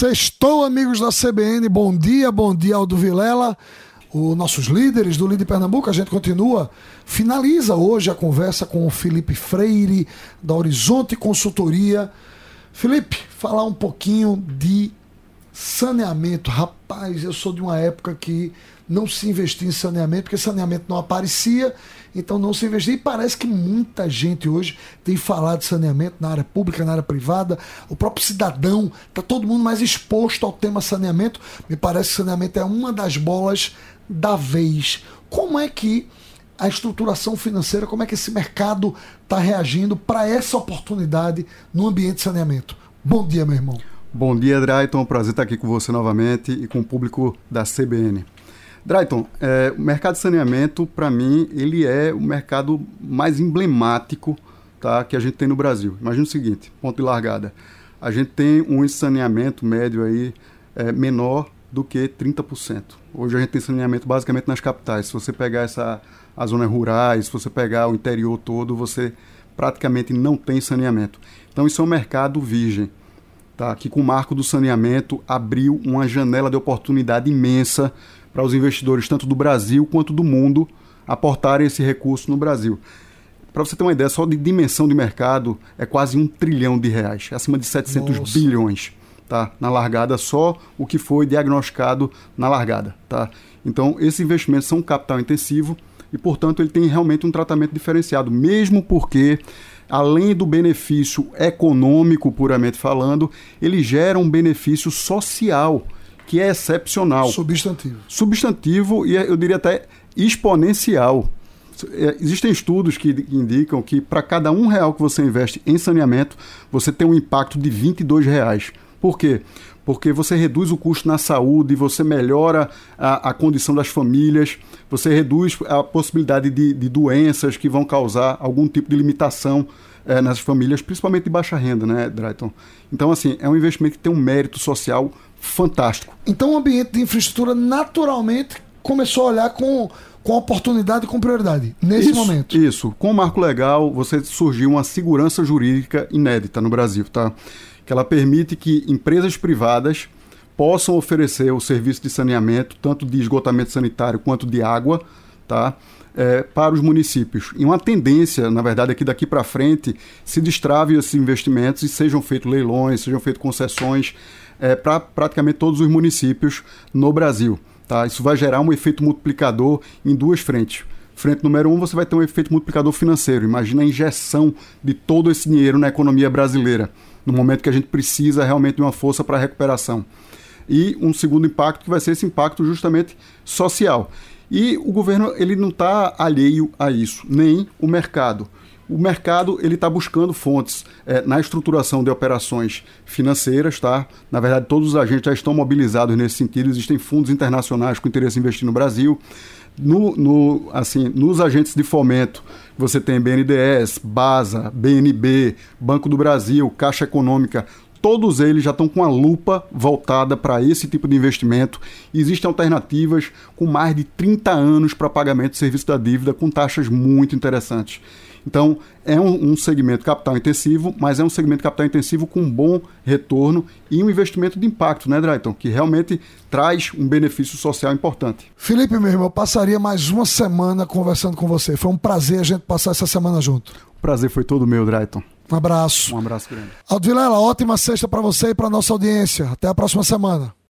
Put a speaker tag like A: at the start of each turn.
A: Sextou, amigos da CBN. Bom dia, bom dia, Aldo Vilela. Os nossos líderes do Líder Pernambuco, a gente continua, finaliza hoje a conversa com o Felipe Freire, da Horizonte Consultoria. Felipe, falar um pouquinho de saneamento. Rapaz, eu sou de uma época que não se investia em saneamento, porque saneamento não aparecia, então não se investia. E parece que muita gente hoje tem falado de saneamento na área pública, na área privada. O próprio cidadão, está todo mundo mais exposto ao tema saneamento. Me parece que saneamento é uma das bolas da vez. Como é que a estruturação financeira, como é que esse mercado está reagindo para essa oportunidade no ambiente de saneamento? Bom dia, meu irmão.
B: Bom dia, Drayton. Prazer estar aqui com você novamente e com o público da CBN. Drayton, é, o mercado de saneamento, para mim, ele é o mercado mais emblemático tá, que a gente tem no Brasil. Imagina o seguinte, ponto de largada. A gente tem um saneamento médio aí é, menor do que 30%. Hoje a gente tem saneamento basicamente nas capitais. Se você pegar essa, as zonas rurais, se você pegar o interior todo, você praticamente não tem saneamento. Então isso é um mercado virgem, tá? que com o marco do saneamento abriu uma janela de oportunidade imensa para os investidores, tanto do Brasil quanto do mundo, aportarem esse recurso no Brasil. Para você ter uma ideia, só de dimensão de mercado é quase um trilhão de reais, é acima de 700 Nossa. bilhões. Tá? Na largada, só o que foi diagnosticado na largada. Tá? Então, esses investimentos são capital intensivo e, portanto, ele tem realmente um tratamento diferenciado, mesmo porque, além do benefício econômico, puramente falando, ele gera um benefício social que é excepcional.
A: Substantivo.
B: Substantivo e eu diria até exponencial. É, existem estudos que indicam que para cada um real que você investe em saneamento, você tem um impacto de 22 reais. Por quê? Porque você reduz o custo na saúde, você melhora a, a condição das famílias, você reduz a possibilidade de, de doenças que vão causar algum tipo de limitação é, nas famílias, principalmente de baixa renda, né, Drayton? Então, assim, é um investimento que tem um mérito social fantástico.
A: Então o ambiente de infraestrutura naturalmente começou a olhar com, com oportunidade e com prioridade nesse
B: isso,
A: momento.
B: Isso. Com o marco legal, você surgiu uma segurança jurídica inédita no Brasil, tá? Que ela permite que empresas privadas possam oferecer o serviço de saneamento, tanto de esgotamento sanitário quanto de água, tá? É, para os municípios. E uma tendência, na verdade, é que daqui para frente se destrave esses investimentos e sejam feitos leilões, sejam feitas concessões é, para praticamente todos os municípios no Brasil. Tá? Isso vai gerar um efeito multiplicador em duas frentes. Frente número um, você vai ter um efeito multiplicador financeiro. Imagina a injeção de todo esse dinheiro na economia brasileira, no momento que a gente precisa realmente de uma força para recuperação. E um segundo impacto que vai ser esse impacto justamente social. E o governo ele não está alheio a isso, nem o mercado o mercado ele está buscando fontes é, na estruturação de operações financeiras, tá? Na verdade, todos os agentes já estão mobilizados nesse sentido. Existem fundos internacionais com interesse em investir no Brasil. No, no, assim, nos agentes de fomento, você tem BNDES, BASA, BNB, Banco do Brasil, Caixa Econômica, todos eles já estão com a lupa voltada para esse tipo de investimento. Existem alternativas com mais de 30 anos para pagamento de serviço da dívida com taxas muito interessantes. Então, é um, um, segmento capital intensivo, mas é um segmento capital intensivo com bom retorno e um investimento de impacto, né, Drayton? Que realmente traz um benefício social importante.
A: Felipe, meu irmão, eu passaria mais uma semana conversando com você. Foi um prazer a gente passar essa semana junto.
B: O prazer foi todo meu, Drayton.
A: Um abraço.
B: Um abraço grande.
A: Aldo Vilela, ótima sexta para você e para nossa audiência. Até a próxima semana.